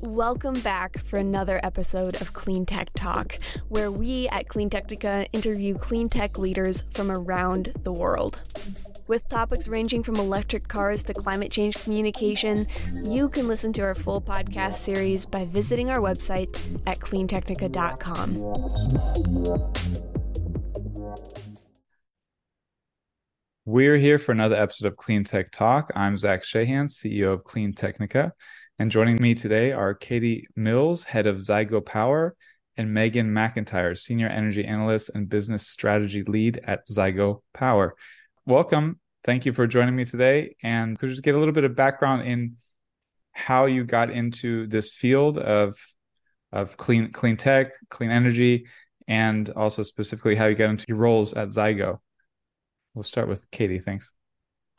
Welcome back for another episode of Clean Tech Talk, where we at CleanTechnica interview clean tech leaders from around the world. With topics ranging from electric cars to climate change communication, you can listen to our full podcast series by visiting our website at cleantechnica.com. We're here for another episode of Clean Tech Talk. I'm Zach Shahan, CEO of CleanTechnica. And joining me today are Katie Mills, head of Zeigo Power, and Meghan McIntyre, senior energy analyst and business strategy lead at Zeigo Power. Welcome. Thank you for joining me today. And could you just get a little bit of background in how you got into this field of of clean clean tech, clean energy, and also specifically how you got into your roles at Zeigo? We'll start with Katie. Thanks.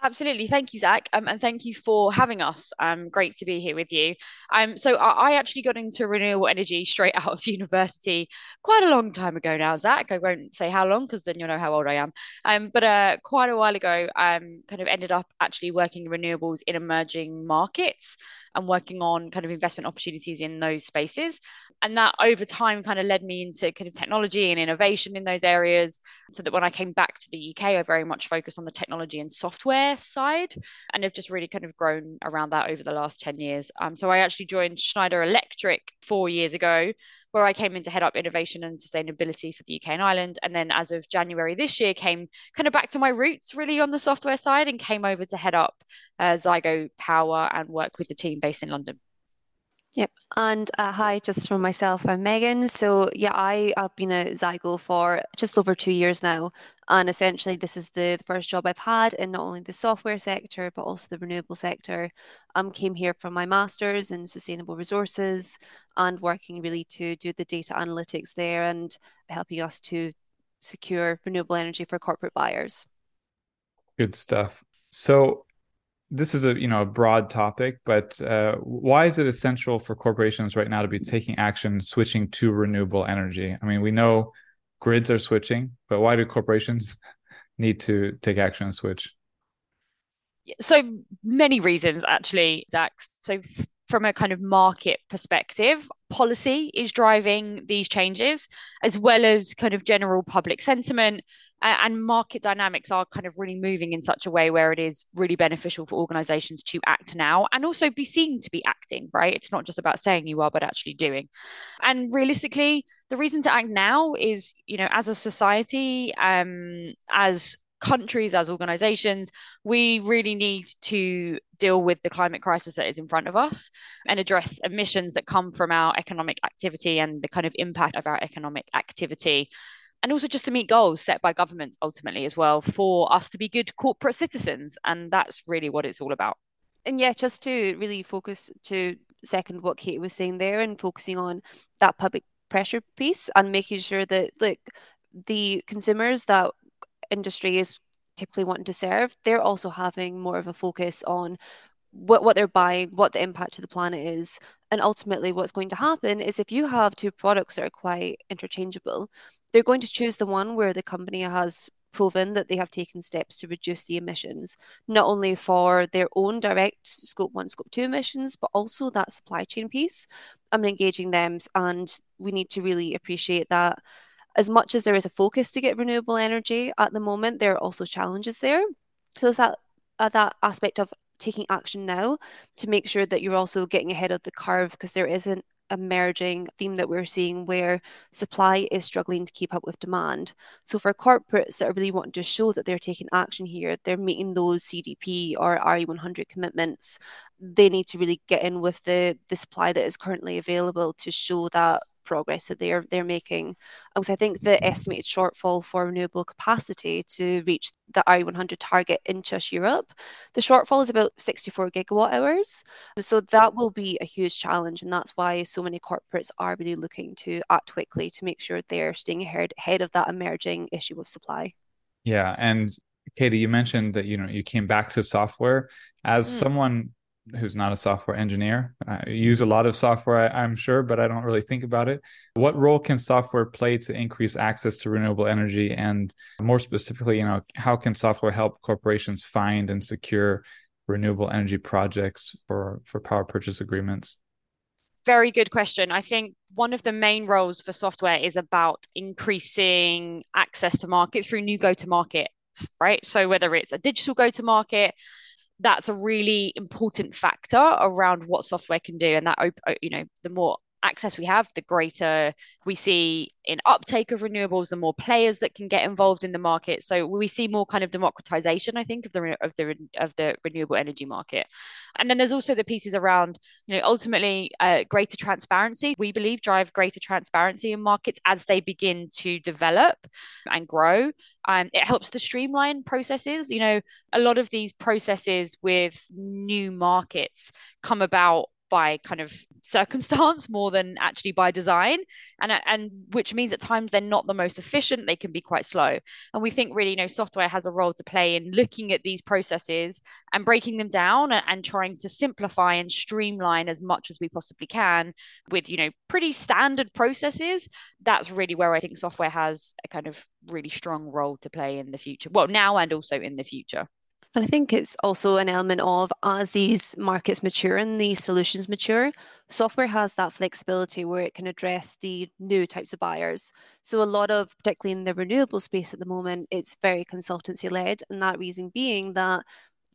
Absolutely. Thank you, Zach. Um, and thank you for having us. Um, great to be here with you. Um, so I, I, actually got into renewable energy straight out of university quite a long time ago now, Zach. I won't say how long because then you'll know how old I am. Um, but uh, quite a while ago, um, kind of ended up actually working renewables in emerging markets and working on kind of investment opportunities in those spaces. And that over time kind of led me into kind of technology and innovation in those areas. So that when I came back to the UK, I very much focused on the technology and software side and have just really kind of grown around that over the last 10 years. Um, so I actually joined Schneider Electric four years ago where I came in to head up innovation and sustainability for the UK and Ireland. And then as of January this year, came kind of back to my roots really on the software side and came over to head up uh, Zeigo Power and work with the team based in London. Yep. And uh, hi, just from myself, I'm Meghan. So, yeah, I have been at Zeigo for just over two years now. And essentially, this is the, the first job I've had in not only the software sector, but also the renewable sector. Um, came here from my master's in sustainable resources and working really to do the data analytics there and helping us to secure renewable energy for corporate buyers. Good stuff. So, this is a you know a broad topic, but uh, why is it essential for corporations right now to be taking action, switching to renewable energy? I mean, we know grids are switching, but why do corporations need to take action and switch? So many reasons, actually, Zach. So from a kind of market perspective, policy is driving these changes, as well as kind of general public sentiment and market dynamics are kind of really moving in such a way where it is really beneficial for organizations to act now and also be seen to be acting right? It's not just about saying you are but actually doing. And realistically the reason to act now is you know as a society um as countries as organizations we really need to deal with the climate crisis that is in front of us and address emissions that come from our economic activity and the kind of impact of our economic activity. And also just to meet goals set by governments ultimately as well for us to be good corporate citizens. And that's really what it's all about. And yeah just to really focus to second what kate was saying there and focusing on that public pressure piece and making sure that like the consumers that industry is typically wanting to serve they're also having more of a focus on what, what they're buying what the impact to the planet is and ultimately what's going to happen is if you have two products that are quite interchangeable they're going to choose the one where the company has proven that they have taken steps to reduce the emissions, not only for their own direct scope one, scope two emissions, but also that supply chain piece. I'm engaging them, and we need to really appreciate that. As much as there is a focus to get renewable energy at the moment, there are also challenges there. So it's that uh, that aspect of taking action now to make sure that you're also getting ahead of the curve because there isn't emerging theme that we're seeing where supply is struggling to keep up with demand. So for corporates that are really wanting to show that they're taking action here, they're meeting those CDP or RE100 commitments, they need to really get in with the, the supply that is currently available to show that progress that they're they're making. Because I think the estimated shortfall for renewable capacity to reach the RE100 target in just Europe, the shortfall is about 64 gigawatt hours. So that will be a huge challenge, and that's why so many corporates are really looking to act quickly to make sure they're staying ahead ahead of that emerging issue of supply. Yeah, and Katie, you mentioned that you know you came back to software as mm. someone who's not a software engineer. I use a lot of software, I'm sure, but I don't really think about it. What role can software play to increase access to renewable energy? And more specifically, you know, how can software help corporations find and secure renewable energy projects for, for power purchase agreements? very good question. I think one of the main roles for software is about increasing access to market through new go to market, right? So whether it's a digital go to market, that's a really important factor around what software can do. And that you know the more access we have, the greater we see in uptake of renewables, the more players that can get involved in the market. So we see more kind of democratization, I think, of the of the of the renewable energy market. And then there's also the pieces around, you know, ultimately uh, greater transparency. We believe drive greater transparency in markets as they begin to develop and grow. And it helps to streamline processes. You know, a lot of these processes with new markets come about by kind of circumstance more than actually by design. And and which means at times they're not the most efficient they can be quite slow. And we think really you know software has a role to play in looking at these processes and breaking them down and, and trying to simplify and streamline as much as we possibly can with you know pretty standard processes. That's really where i think software has a kind of really strong role to play in the future. Well now and also in the future and I think it's also an element of as these markets mature and these solutions mature, software has that flexibility where it can address the new types of buyers. So, a lot of, particularly in the renewable space at the moment, it's very consultancy led. And that reason being that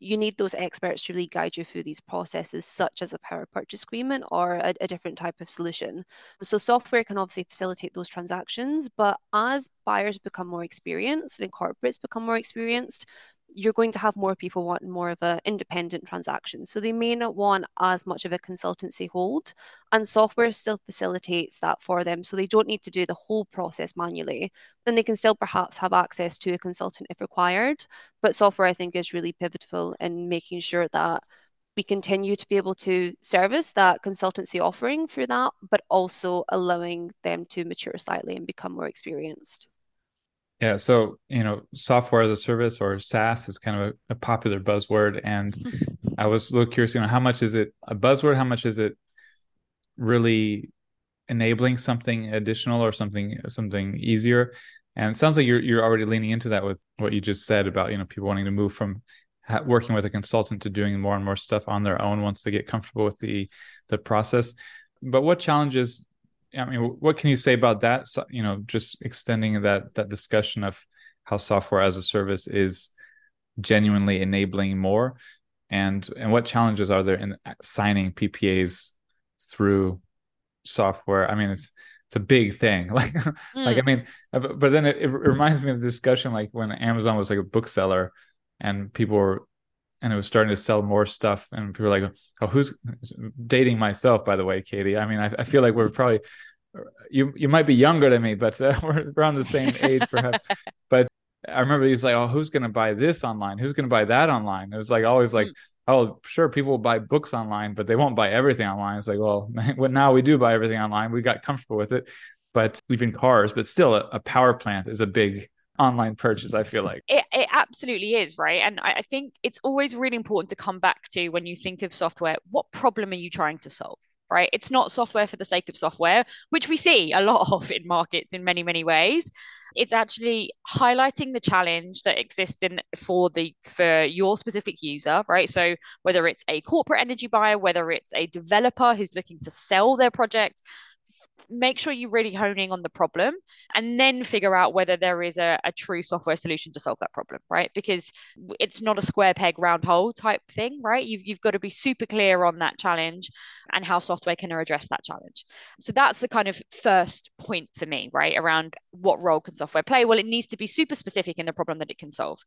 you need those experts to really guide you through these processes, such as a power purchase agreement or a, a, different type of solution. So, software can obviously facilitate those transactions, but as buyers become more experienced and corporates become more experienced, you're going to have more people wanting more of an independent transaction. So they may not want as much of a consultancy hold, and software still facilitates that for them. So they don't need to do the whole process manually. Then they can still perhaps have access to a consultant if required. But software, I think, is really pivotal in making sure that we continue to be able to service that consultancy offering through that, but also allowing them to mature slightly and become more experienced. Yeah, so you know, software as a service or SaaS is kind of a, a popular buzzword, and mm-hmm. I was a little curious. You know, how much is it a buzzword? How much is it really enabling something additional or something something easier? And it sounds like you're you're already leaning into that with what you just said about you know people wanting to move from working with a consultant to doing more and more stuff on their own once they get comfortable with the the process. But what challenges I mean, what can you say about that? So, you know, just extending that that discussion of how software as a service is genuinely enabling more, and and what challenges are there in signing PPAs through software? I mean, it's it's a big thing. Like, mm. like I hmm. mean, uh, but then it, it reminds me of the discussion like when Amazon was like a bookseller, and people were and it was starting to sell more stuff and people were like oh who's dating myself by the way katie? I mean i, I feel like we're probably you you might be younger than me but uh, we're around the same age perhaps. But i remember he was like oh who's going to buy this online? Who's going to buy that online? It was like always like mm. oh sure people will buy books online but they won't buy everything online. It's like well now we do buy everything online. We got comfortable with it. But even cars but still a, a power plant is a big online purchase i feel like. It, it absolutely is right? And I, I think it's always really important to come back to when you think of software what problem are you trying to solve right? It's not software for the sake of software which we see a lot of in markets in many many ways. It's actually highlighting the challenge that exists in for the for your specific user right? So whether it's a corporate energy buyer whether it's a developer who's looking to sell their project make sure you're really honing on the problem and then figure out whether there is a, a true software solution to solve that problem right? Because it's not a square peg round hole type thing right? You've, you've got to be super clear on that challenge and how software can address that challenge. So that's the kind of first point for me right around what role can software play? Well it needs to be super specific in the problem that it can solve.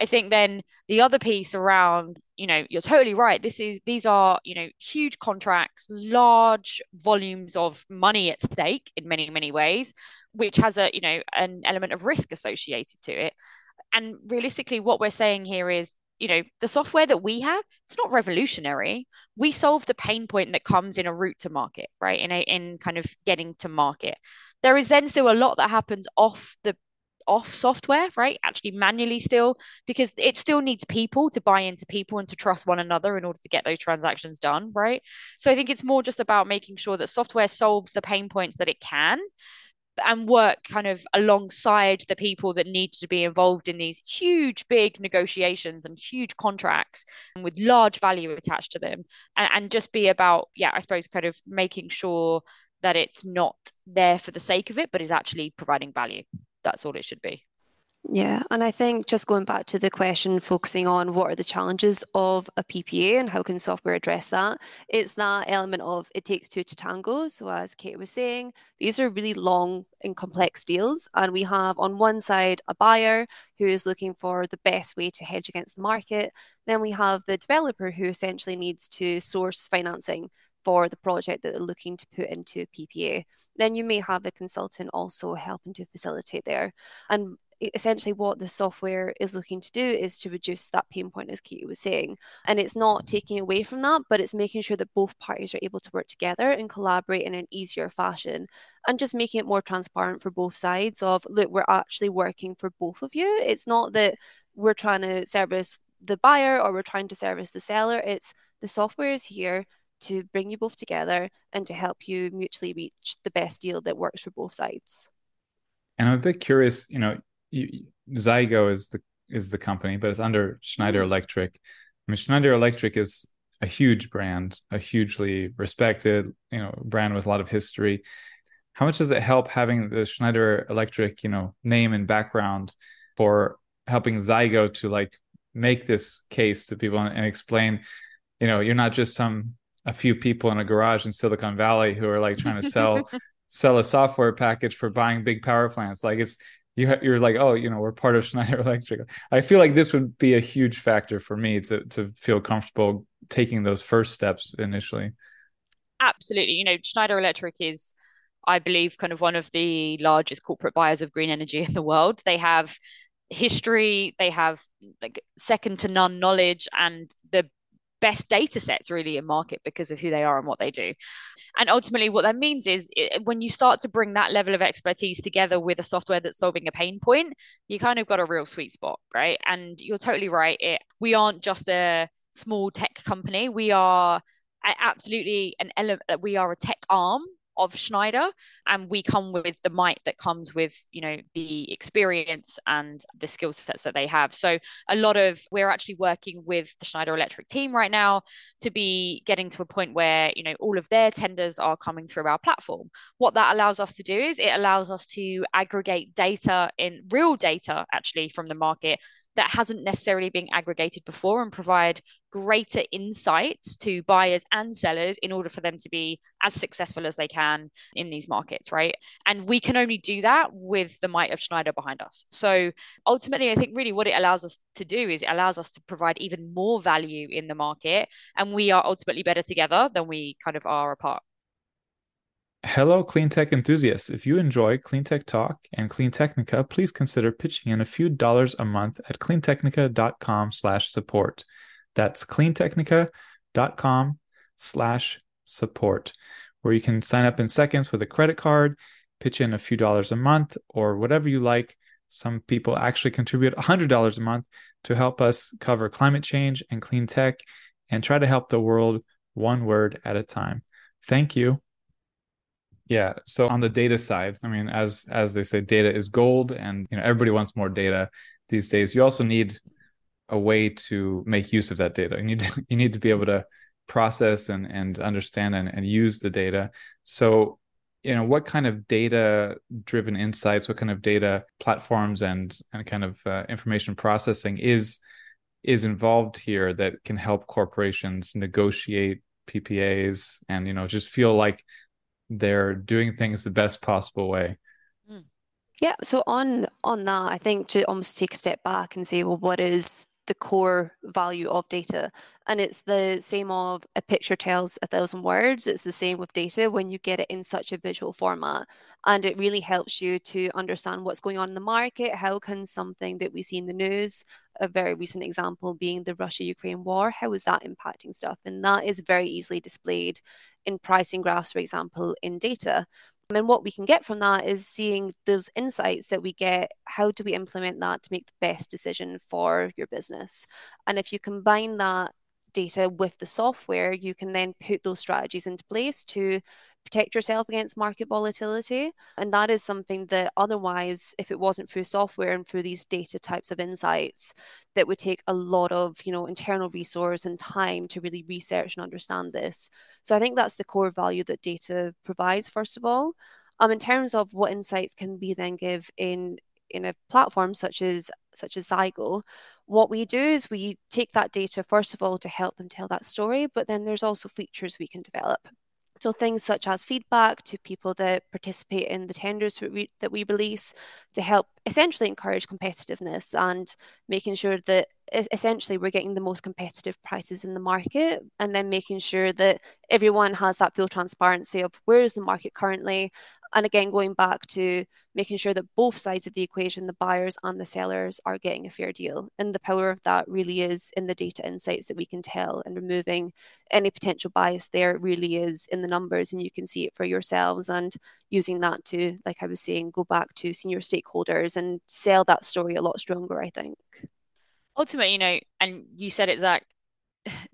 I think then the other piece around you know you're totally right this is these are you know huge contracts large volumes of money at stake in many many ways which has a you know an element of risk associated to it. And realistically what we're saying here is you know the software that we have it's not revolutionary. We solve the pain point that comes in a route to market right? In a in kind of getting to market. There is then still a lot that happens off the off software, right? Actually, manually still, because it still needs people to buy into people and to trust one another in order to get those transactions done, right? So I think it's more just about making sure that software solves the pain points that it can, and work kind of alongside the people that need to be involved in these huge, big negotiations and huge contracts with large value attached to them. And, and just be about, yeah, I suppose, kind of making sure that it's not there for the sake of it, but is actually providing value. That's all it should be. Yeah, and I think just going back to the question, focusing on what are the challenges of a PPA and how can software address that, it's that element of it takes two to tango. So, as Kate was saying, these are really long and complex deals. And we have on one side a buyer who is looking for the best way to hedge against the market. Then we have the developer who essentially needs to source financing for the project that they're looking to put into a PPA. Then you may have a consultant also helping to facilitate there. And essentially what the software is looking to do is to reduce that pain point as Katie was saying and it's not mm-hmm. taking away from that but it's making sure that both parties are able to work together and collaborate in an easier fashion and just making it more transparent for both sides of look we're actually working for both of you it's not that we're trying to service the buyer or we're trying to service the seller it's the software is here to bring you both together and to help you mutually reach the best deal that works for both sides and i'm a bit curious you know you, Zeigo is the is the company, but it's under Schneider mm-hmm. Electric. I mean, Schneider Electric is a huge brand, a hugely respected, you know, brand with a lot of history. How much does it help having the Schneider Electric, you know, name and background for helping Zeigo to like make this case to people and, and explain, you know, you're not just some a few people in a garage in Silicon Valley who are like trying to sell sell a software package for buying big power plants. Like it's you ha- you're like, oh, you know, we're part of Schneider Electric. I feel like this would be a huge factor for me to to feel comfortable taking those first steps initially. Absolutely, you know, Schneider Electric is, I believe, kind of one of the largest corporate buyers of green energy in the world. They have history, they have like second to none knowledge, and the best data sets really in market because of who they are and what they do. And ultimately, what that means is it, when you start to bring that level of expertise together with a software that's solving a pain point, you kind of got a real sweet spot, right? And you're totally right. It, we aren't just a small tech company. We are absolutely an element. We are a tech arm of Schneider and we come with the might that comes with you know the experience and the skill sets that they have. So a lot of we're actually working with the Schneider Electric team right now to be getting to a point where you know all of their tenders are coming through our platform. What that allows us to do is it allows us to aggregate data in real data actually from the market that hasn't necessarily been aggregated before and provide greater insights to buyers and sellers in order for them to be as successful as they can in these markets, right? And we can only do that with the might of Schneider behind us. So ultimately, I think really what it allows us to do is it allows us to provide even more value in the market. And we are ultimately better together than we kind of are apart. Hello, clean tech enthusiasts. If you enjoy Clean Tech Talk and CleanTechnica, please consider pitching in a few dollars a month at cleantechnica.com slash support. That's cleantechnica.com slash support, where you can sign up in seconds with a credit card, pitch in a few dollars a month, or whatever you like. Some people actually contribute $100 a month to help us cover climate change and clean tech and try to help the world one word at a time. Thank you. Yeah. So on the data side, I mean, as as they say, data is gold, and you know everybody wants more data these days. You also need a way to make use of that data. You need to, you need to be able to process and and understand and, and use the data. So you know what kind of data driven insights what kind of data platforms and and kind of uh, information processing is is involved here that can help corporations negotiate PPAs and you know just feel like they're doing things the best possible way. Hmm. Yeah, so on on that, I think to almost take a step back and say, well, what is the core value of data? And it's the same of a picture tells a thousand words. It's the same with data when you get it in such a visual format. And it really helps you to understand what's going on in the market. How can something that we see in the news, a very recent example being the Russia Ukraine war, how is that impacting stuff? And that is very easily displayed in pricing graphs, for example, in data. And what we can get from that is seeing those insights that we get. How do we implement that to make the best decision for your business? And if you combine that data with the software, you can then put those strategies into place to protect yourself against market volatility. And that is something that otherwise, if it wasn't through software and through these data types of insights, that would take a lot of, you know, internal resource and time to really research and understand this. So I think that's the core value that data provides, first of all. Um, in terms of what insights can we then give in in a platform such as such as Zeigo, what we do is we take that data first of all to help them tell that story, but then there's also features we can develop. So things such as feedback to people that participate in the tenders that we, that we release to help essentially encourage competitiveness and making sure that essentially we're getting the most competitive prices in the market and then making sure that everyone has that full transparency of where is the market currently and again, going back to making sure that both sides of the equation, the buyers and the sellers, are getting a fair deal. And the power of that really is in the data insights that we can tell and removing any potential bias there really is in the numbers. And you can see it for yourselves and using that to, like I was saying, go back to senior stakeholders and sell that story a lot stronger, I think. Ultimately, you know, and you said it, Zach,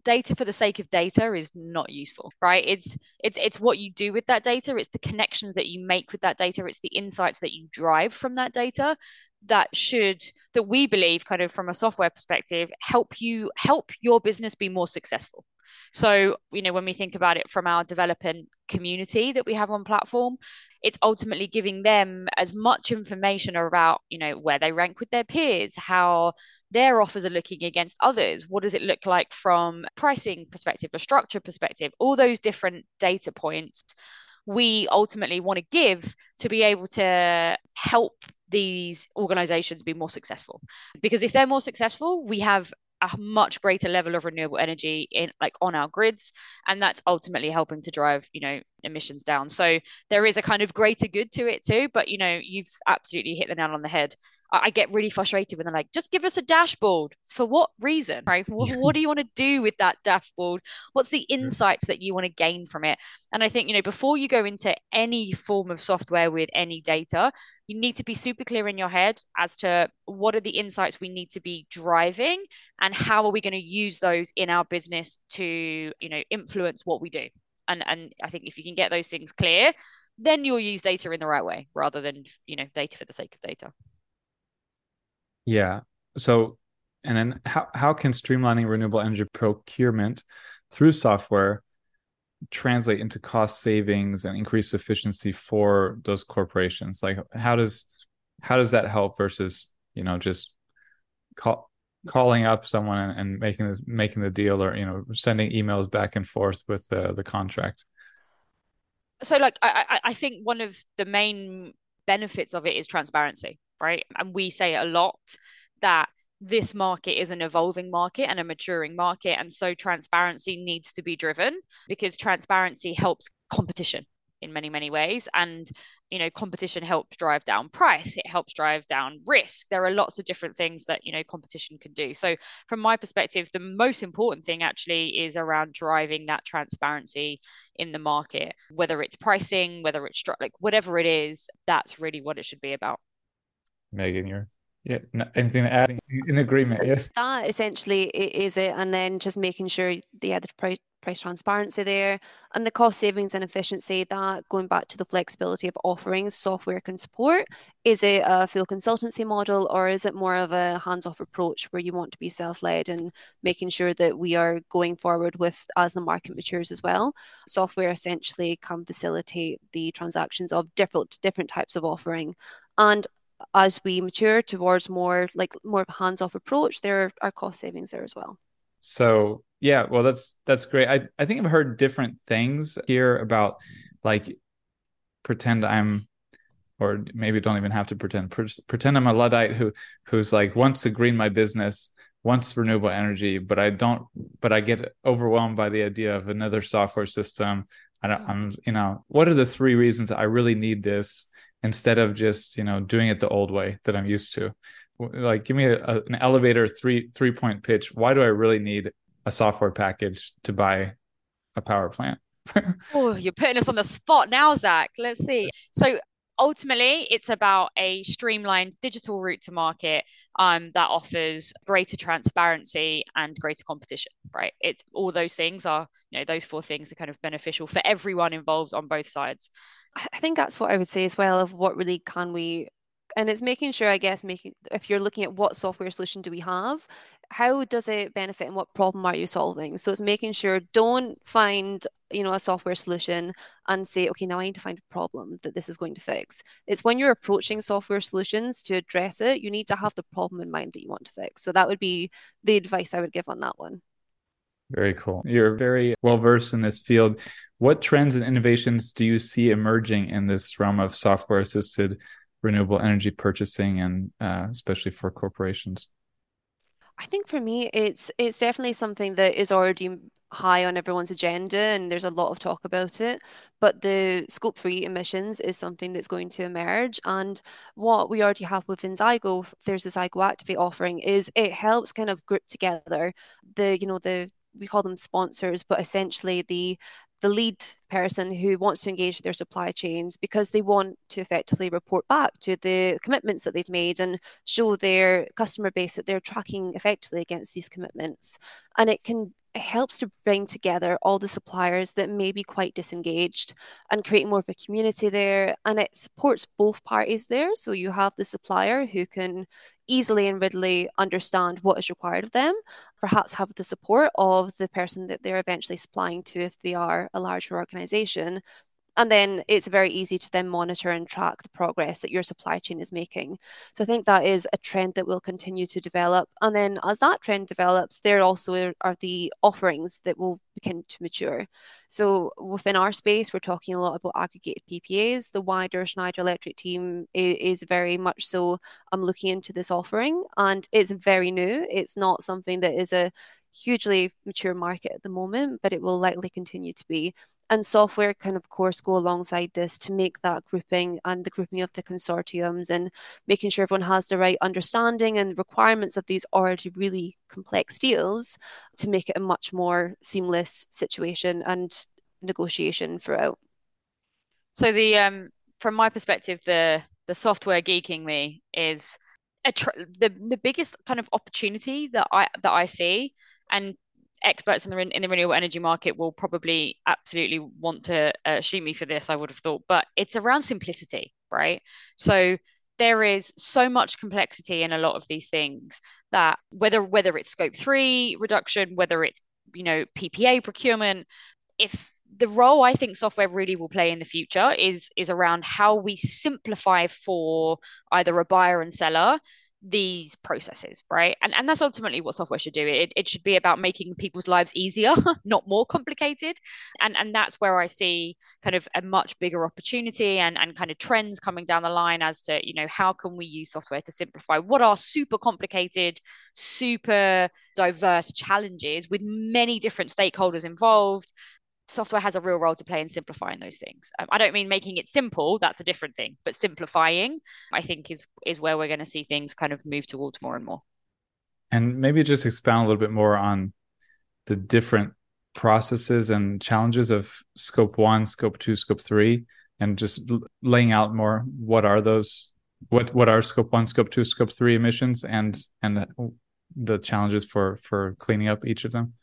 data for the sake of data is not useful right? It's it's it's what you do with that data. It's the connections that you make with that data. It's the insights that you drive from that data that should that we believe kind of from a software perspective help you help your business be more successful so you know when we think about it from our developing community that we have on platform it's ultimately giving them as much information about you know where they rank with their peers how their offers are looking against others what does it look like from pricing perspective a structure perspective all those different data points we ultimately want to give to be able to help these organizations be more successful. Because if they're more successful we have a much greater level of renewable energy in like on our grids and that's ultimately helping to drive you know emissions down. So there is a kind of greater good to it too but you know you've absolutely hit the nail on the head I get really frustrated when they're like, just give us a dashboard. For what reason? Right? What, what do you want to do with that dashboard? What's the insights that you want to gain from it? And I think, you know, before you go into any form of software with any data, you need to be super clear in your head as to what are the insights we need to be driving and how are we going to use those in our business to, you know, influence what we do. And and I think if you can get those things clear, then you'll use data in the right way rather than, you know, data for the sake of data. Yeah. So, and then how, how can streamlining renewable energy procurement through software translate into cost savings and increase efficiency for those corporations? Like how does how does that help versus, you know, just call, calling up someone and, and making this making the deal or, you know, sending emails back and forth with the the contract? So like I I think one of the main benefits of it is transparency right? And we say a lot that this market is an evolving market and a maturing market. And so transparency needs to be driven because transparency helps competition in many, many ways. And, you know, competition helps drive down price, it helps drive down risk. There are lots of different things that, you know, competition can do. So, from my perspective, the most important thing actually is around driving that transparency in the market, whether it's pricing, whether it's like whatever it is, that's really what it should be about. Meghan, you're yeah, anything to add in agreement? Yes. That essentially is it, and then just making sure the other price price transparency there and the cost savings and efficiency that going back to the flexibility of offerings software can support is it a full consultancy model or is it more of a hands-off approach where you want to be self-led and making sure that we are going forward with as the market matures as well software essentially can facilitate the transactions of different different types of offering and as we mature towards more like more of a hands-off approach, there are cost savings there as well. So yeah, well that's that's great. I, I think I've heard different things here about like pretend I'm or maybe don't even have to pretend pretend I'm a luddite who who's like wants to green my business wants renewable energy but I don't but I get overwhelmed by the idea of another software system I don't, I'm you know what are the three reasons I really need this instead of just you know doing it the old way that i'm used to. Like give me a, a, an elevator three three point pitch. Why do i really need a software package to buy a power plant? Oh you're putting us on the spot now zach. Let's see. So ultimately it's about a streamlined digital route to market um, that offers greater transparency and greater competition right? It's all those things are you know those four things are kind of beneficial for everyone involved on both sides. I think that's what i would say as well of what really can we and it's making sure i guess making if you're looking at what software solution do we have how does it benefit and what problem are you solving? So it's making sure don't find you know a software solution and say okay now i need to find a problem that this is going to fix. It's when you're approaching software solutions to address it you need to have the problem in mind that you want to fix. So that would be the advice i would give on that one. Very cool. You're very well versed in this field. What trends and innovations do you see emerging in this realm of software assisted renewable energy purchasing and uh, especially for corporations I think for me, it's it's definitely something that is already high on everyone's agenda, and there's a lot of talk about it. But the scope three emissions is something that's going to emerge, and what we already have within Zeigo, there's a Zeigo Activate offering, is it helps kind of group together the you know the we call them sponsors, but essentially the the lead person who wants to engage their supply chains because they want to effectively report back to the commitments that they've made and show their customer base that they're tracking effectively against these commitments. And it can it helps to bring together all the suppliers that may be quite disengaged and create more of a community there. And it supports both parties there. So you have the supplier who can easily and readily understand what is required of them, perhaps have the support of the person that they're eventually supplying to if they are a larger organization, and then it's very easy to then monitor and track the progress that your supply chain is making. So I think that is a trend that will continue to develop. And then as that trend develops, there also are the offerings that will begin to mature. So within our space, we're talking a lot about aggregated PPAs. The wider Schneider Electric team is, very much so I'm um, looking into this offering and it's very new. It's not something that is a hugely mature market at the moment, but it will likely continue to be. And software can, of course, go alongside this to make that grouping and the grouping of the consortiums and making sure everyone has the right understanding and requirements of these already really complex deals to make it a much more seamless situation and negotiation throughout. So the um from my perspective, the the software geeking me is tr- the the biggest kind of opportunity that I that I see, and experts in the in the renewable energy market will probably absolutely want to uh, shoot me for this. I would have thought, but it's around simplicity, right? So there is so much complexity in a lot of these things that whether whether it's scope three reduction, whether it's you know PPA procurement, if the role I think software really will play in the future is is around how we simplify for either a buyer and seller these processes, right? And and that's ultimately what software should do. It it should be about making people's lives easier, not more complicated. And and that's where I see kind of a much bigger opportunity and and kind of trends coming down the line as to, you know, how can we use software to simplify what are super complicated, super diverse challenges with many different stakeholders involved software has a real role to play in simplifying those things. Um, I don't mean making it simple, that's a different thing, but simplifying, I think, is is where we're going to see things kind of move towards more and more. And maybe just expound a little bit more on the different processes and challenges of scope one, scope two, scope three, and just laying out more what are those what what are scope one, scope two, scope three emissions and and the challenges for for cleaning up each of them.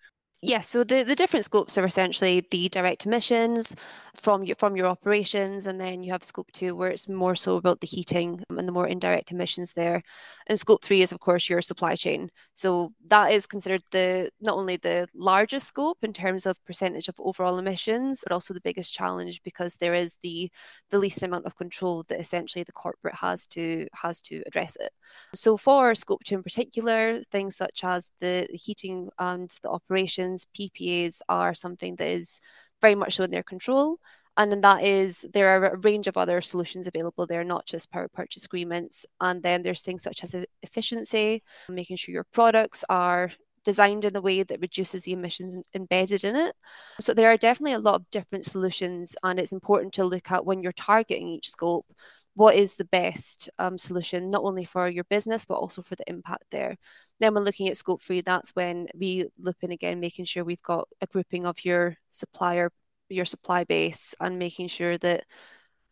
Yes, so the, the different scopes are essentially the direct emissions from your from your operations, and then you have scope two, where it's more so about the heating and the more indirect emissions there. And scope three is, of course, your supply chain. So that is considered the not only the largest scope in terms of percentage of overall emissions, but also the biggest challenge because there is the the least amount of control that essentially the corporate has to has to address it. So for scope two in particular, things such as the heating and the operations PPAs are something that is very much so in their control. And then that is, there are a range of other solutions available there, not just power purchase agreements. And then there's things such as efficiency, making sure your products are designed in a way that reduces the emissions embedded in it. So there are definitely a lot of different solutions, and it's important to look at when you're targeting each scope what is the best um, solution, not only for your business, but also for the impact there. Then when looking at scope three, that's when we look in again, making sure we've got a grouping of your supplier, your supply base, and making sure that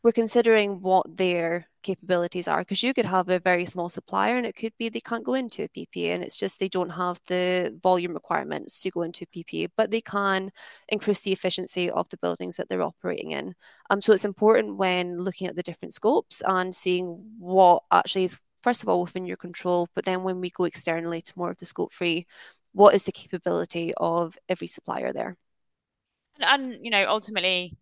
we're considering what their capabilities are because you could have a very small supplier and it could be they can't go into a PPA and it's just they don't have the volume requirements to go into PPA, but they can increase the efficiency of the buildings that they're operating in. Um, so it's important when looking at the different scopes and seeing what actually is first of all within your control, but then when we go externally to more of the scope three, what is the capability of every supplier there? And, and you know, ultimately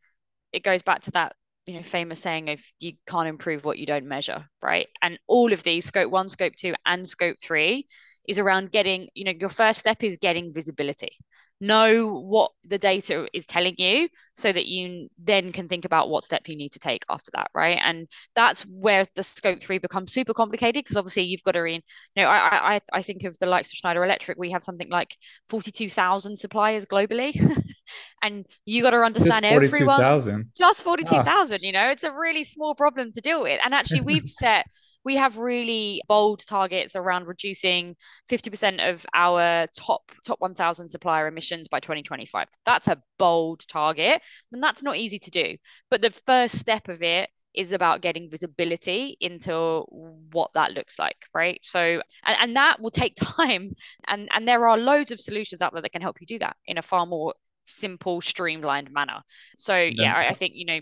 it goes back to that you know famous saying of you can't improve what you don't measure right? And all of these scope 1 scope 2 and scope 3 is around getting you know your first step is getting visibility. Know what the data is telling you so that you then can think about what step you need to take after that right? And that's where the scope 3 becomes super complicated because obviously you've got to read you know I, I i think of the likes of schneider electric we have something like 42000 suppliers globally and you got to understand just everyone 000. just 42000 oh. you know it's a really small problem to deal with and actually we've set we have really bold targets around reducing 50% of our top top 1000 supplier emissions by 2025 that's a bold target and that's not easy to do but the first step of it is about getting visibility into what that looks like right so and, and that will take time and and there are loads of solutions out there that can help you do that in a far more simple streamlined manner. So yeah. I, I, think you know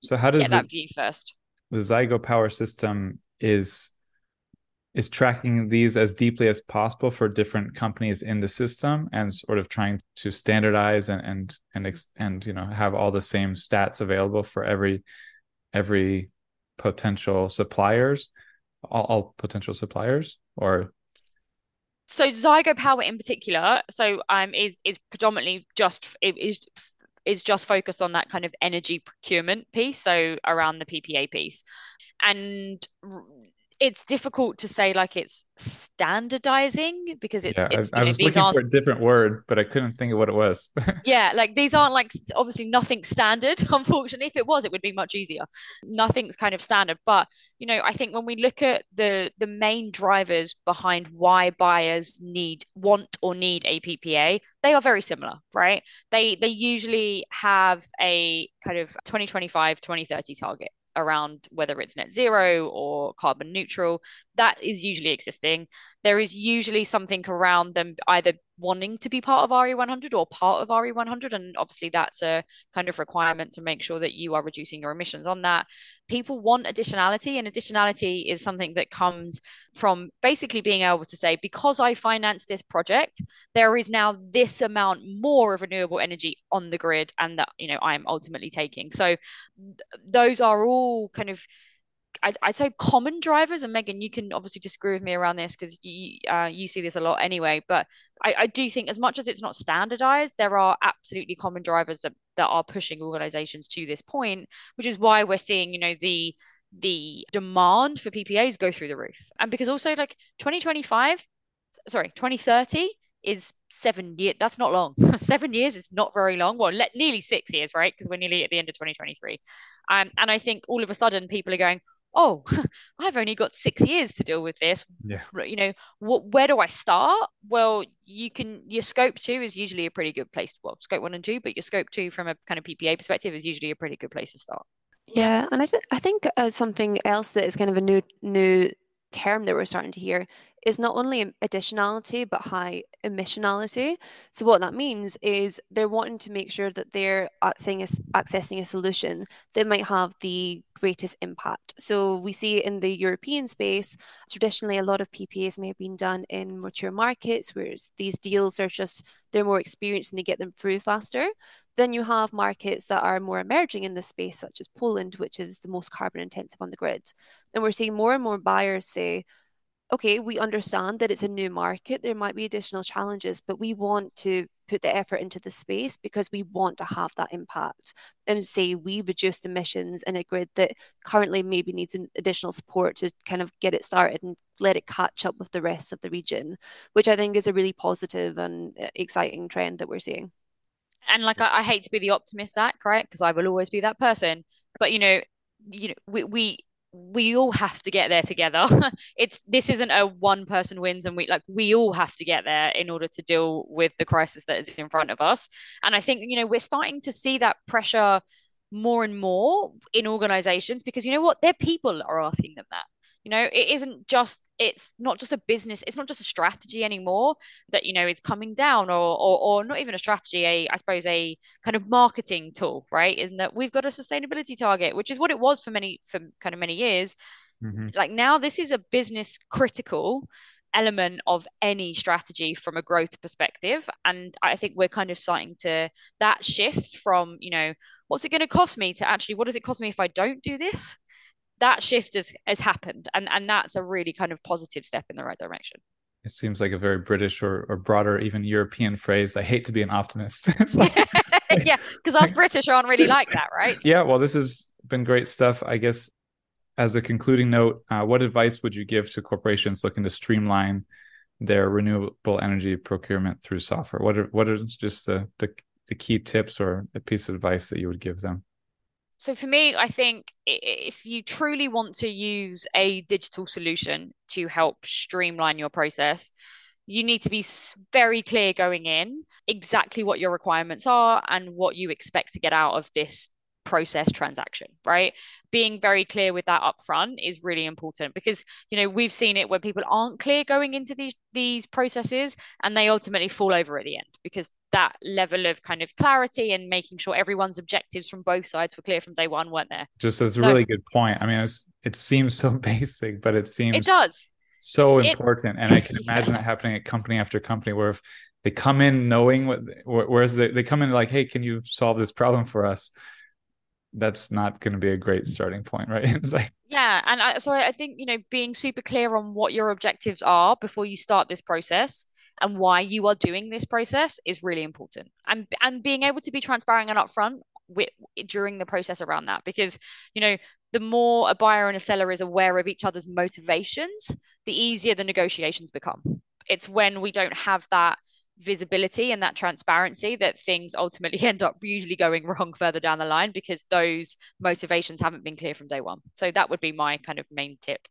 so how does get that view first. the zeigo power system is is tracking these as deeply as possible for different companies in the system and sort of trying to standardize and and and and you know have all the same stats available for every every potential suppliers all, all potential suppliers or so zeigo power in particular so um is is predominantly just it is is just focused on that kind of energy procurement piece so around the ppa piece. And it's difficult to say like it's standardizing because it, yeah, it's, I, I know, was looking for a different word, but I couldn't think of what it was. yeah, like these aren't like obviously nothing standard. Unfortunately, if it was, it would be much easier. Nothing's kind of standard, but you know, I think when we look at the the main drivers behind why buyers need want or need a PPA, they are very similar, right? They they usually have a kind of 2025 2030 target around whether it's net zero or carbon neutral that is usually existing. There is usually something around them either wanting to be part of RE100 or part of RE100. And obviously, that's a kind of requirement to make sure that you are reducing your emissions on that. People want additionality, and additionality is something that comes from basically being able to say, because I finance this project, there is now this amount more of renewable energy on the grid, and that you know I'm ultimately taking. So th- those are all kind of I'd, say common drivers, and Meghan, you can obviously disagree with me around this because you uh, you see this a lot anyway. But I, I, do think as much as it's not standardized, there are absolutely common drivers that that are pushing organizations to this point, which is why we're seeing you know the the demand for PPAs go through the roof, and because also like 2025, sorry, 2030 is seven years. That's not long. seven years is not very long. Well, le- nearly six years, right? Because we're nearly at the end of 2023. Um, and I think all of a sudden people are going, oh, I've only got six years to deal with this. Yeah. You know, what, where do I start? Well, you can, your scope two is usually a pretty good place. to Well, scope one and two, but your scope two from a kind of PPA perspective is usually a pretty good place to start. Yeah, and I, th- I think uh, something else that is kind of a new new term that we're starting to hear is not only additionality but high emissionality. So what that means is they're wanting to make sure that they're accessing a, accessing a solution that might have the greatest impact. So we see in the European space, traditionally a lot of PPAs may have been done in mature markets, whereas these deals are just they're more experienced and they get them through faster. Then you have markets that are more emerging in this space, such as Poland, which is the most carbon intensive on the grid. And we're seeing more and more buyers say, okay, we understand that it's a new market. There might be additional challenges, but we want to put the effort into the space because we want to have that impact. And say we reduced emissions in a grid that currently maybe needs additional support to kind of get it started and let it catch up with the rest of the region, which I think is a really positive and uh, exciting trend that we're seeing. And like I, I hate to be the optimist, Zach, right? Because I will always be that person. But you know, you know, we we we all have to get there together. it's this isn't a one person wins and we like we all have to get there in order to deal with the crisis that is in front of us. And I think you know we're starting to see that pressure more and more in organizations because you know what their people are asking them that you know it isn't just it's not just a business it's not just a strategy anymore that you know is coming down or or, or not even a strategy a i suppose a kind of marketing tool right? Isn't that we've got a sustainability target which is what it was for many for kind of many years. Mm-hmm. like now this is a business critical element of any strategy from a growth perspective. And i think we're kind of starting to that shift from you know what's it going to cost me to actually what does it cost me if i don't do this that shift has has happened and and that's a really kind of positive step in the right direction. It seems like a very british or, or broader even european phrase i hate to be an optimist. Like, yeah because us british aren't really like that right? Yeah well this has been great stuff. I guess as a concluding note uh, what advice would you give to corporations looking to streamline their renewable energy procurement through software? What are what are just the the, the key tips or a piece of advice that you would give them so for me, I think if you truly want to use a digital solution to help streamline your process, you need to be very clear going in exactly what your requirements are and what you expect to get out of this process transaction, right? Being very clear with that upfront is really important because you know we've seen it where people aren't clear going into these these processes and they ultimately fall over at the end because that level of kind of clarity and making sure everyone's objectives from both sides were clear from day one weren't there. Just as a so, really good point. I mean, it seems so basic, but it seems it does so it, important, and I can imagine yeah. it happening at company after company where if they come in knowing what, whereas they, they come in like, hey, can you solve this problem for us? That's not going to be a great starting point, right? it's like yeah, and I, so I think you know being super clear on what your objectives are before you start this process and why you are doing this process is really important, and and being able to be transparent and upfront with during the process around that because you know the more a buyer and a seller is aware of each other's motivations, the easier the negotiations become. It's when we don't have that visibility and that transparency that things ultimately end up usually going wrong further down the line because those motivations haven't been clear from day one. So that would be my kind of main tip.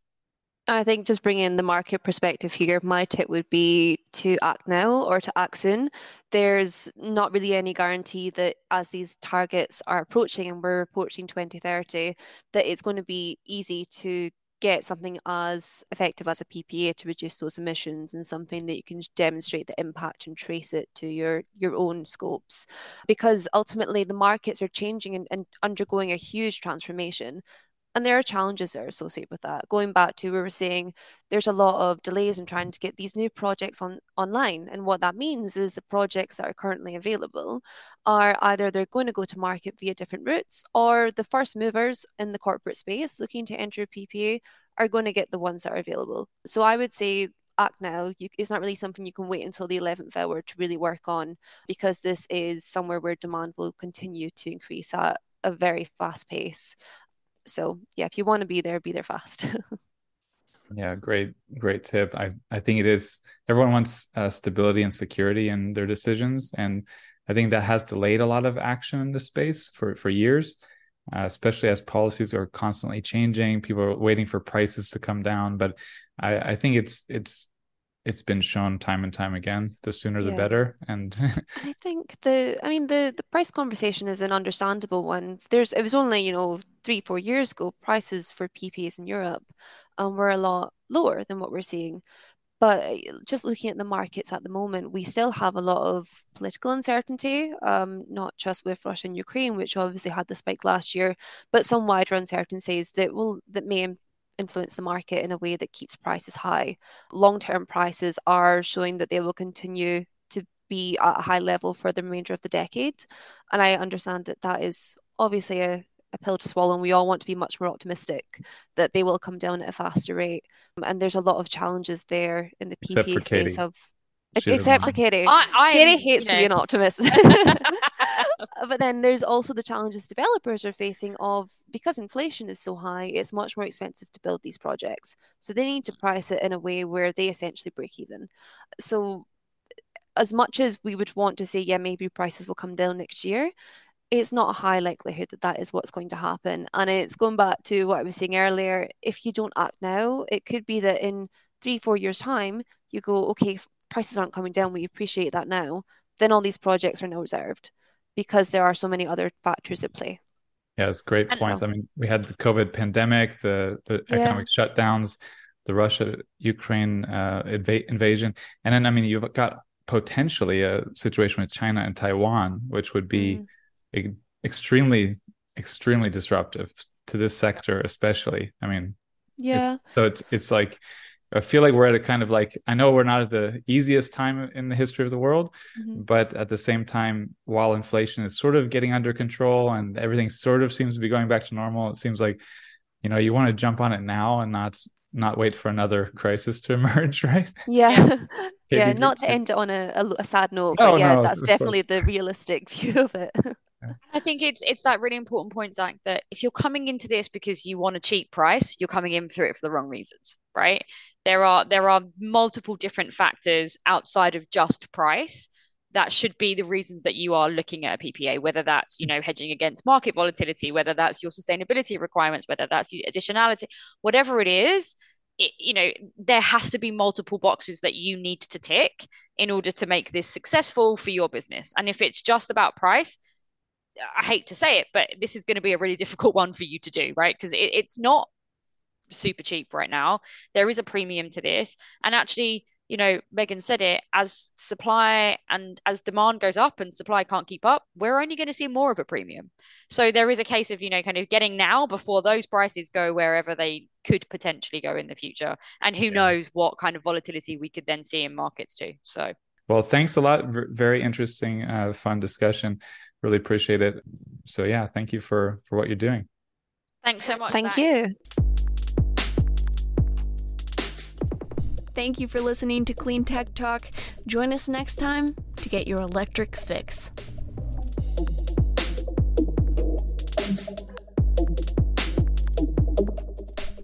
I think just bringing the market perspective here, my tip would be to act now or to act soon. There's not really any guarantee that as these targets are approaching and we're approaching 2030, that it's going to be easy to get something as effective as a PPA to reduce those emissions and something that you can demonstrate the impact and trace it to your your own scopes. Because ultimately the markets are changing and, and undergoing a huge transformation and there are challenges that are associated with that. Going back to where we're saying there's a lot of delays in trying to get these new projects on online. And what that means is the projects that are currently available are either they're going to go to market via different routes or the first movers in the corporate space looking to enter PPA are going to get the ones that are available. So I would say act now. You, it's not really something you can wait until the 11th hour to really work on because this is somewhere where demand will continue to increase at a very fast pace. So yeah, if you want to be there, be there fast. yeah, great, great tip. I I think it is. Everyone wants uh, stability and security in their decisions, and I think that has delayed a lot of action in this space for for years. Uh, especially as policies are constantly changing, people are waiting for prices to come down. But I, I think it's it's it's been shown time and time again the sooner the better and i think the i mean the the price conversation is an understandable one. There's it was only you know three four years ago prices for ppas in europe um, were a lot lower than what we're seeing. But uh, just looking at the markets at the moment, we still have a lot of political uncertainty, um, not just with Russia and Ukraine, which obviously had the spike last year, but some wider uncertainties that will that may influence the market in a way that keeps prices high. Long term prices are showing that they will continue to be at a high level for the remainder of the decade. And I understand that that is obviously a, a pill to swallow, and we all want to be much more optimistic that they will come down at a faster rate. And there's a lot of challenges there in the PPA space of except for Katie. I, I Katie hates you know. to be an optimist. but then there's also the challenges developers are facing of because inflation is so high, it's much more expensive to build these projects. So they need to price it in a way where they essentially break even. So as much as we would want to say, yeah, maybe prices will come down next year, it's not a high likelihood that that is what's going to happen. And it's going back to what I was saying earlier. If you don't act now, it could be that in three, four years' time, you go, okay, prices aren't coming down. We appreciate that now. Then all these projects are now reserved because there are so many other factors at play. Yeah, it's great And- points. I mean, we had the COVID pandemic, the the Yeah. economic shutdowns, the Russia Ukraine uh, inva- invasion, and then I mean, you've got potentially a situation with China and Taiwan, which would be Mm. e- extremely extremely disruptive to this sector, especially. I mean, Yeah. it's, so it's it's like I feel like we're at a kind of like I know we're not at the easiest time in the history of the world, Mhm. but at the same time, while inflation is sort of getting under control and everything sort of seems to be going back to normal, it seems like you know you want to jump on it now and not not wait for another crisis to emerge, right? Yeah. Yeah, not to end it on a, a, sad note, No, but yeah, no, that's definitely the realistic view of it. I think it's it's that really important point, Zach, that if you're coming into this because you want a cheap price, you're coming in for it for the wrong reasons, right? There are there are multiple different factors outside of just price that should be the reasons that you are looking at a PPA, whether that's, you know, hedging against market volatility, whether that's your sustainability requirements, whether that's additionality, whatever it is, it, you know, there has to be multiple boxes that you need to tick in order to make this successful for your business. And if it's just about price, I hate to say it, but this is going to be a really difficult one for you to do, right? Because it, it's not super cheap right now. There is a premium to this. And actually, you know, Meghan said it as supply and as demand goes up and supply can't keep up, we're only going to see more of a premium. So there is a case of, you know, kind of getting now before those prices go wherever they could potentially go in the future. And who Yeah. knows what kind of volatility we could then see in markets too. So Well, thanks a lot. Very interesting, uh, fun discussion. Really appreciate it. So yeah, thank you for for what you're doing. thanks so much. Thank Zach. you. Thank you for listening to Clean Tech Talk. Join us next time to get your electric fix.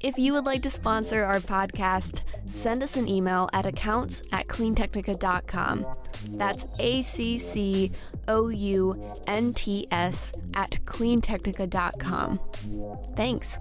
If you would like to sponsor our podcast, send us an email at accounts at cleantechnica.com. That's A C C O U N T S at cleantechnica.com. Thanks.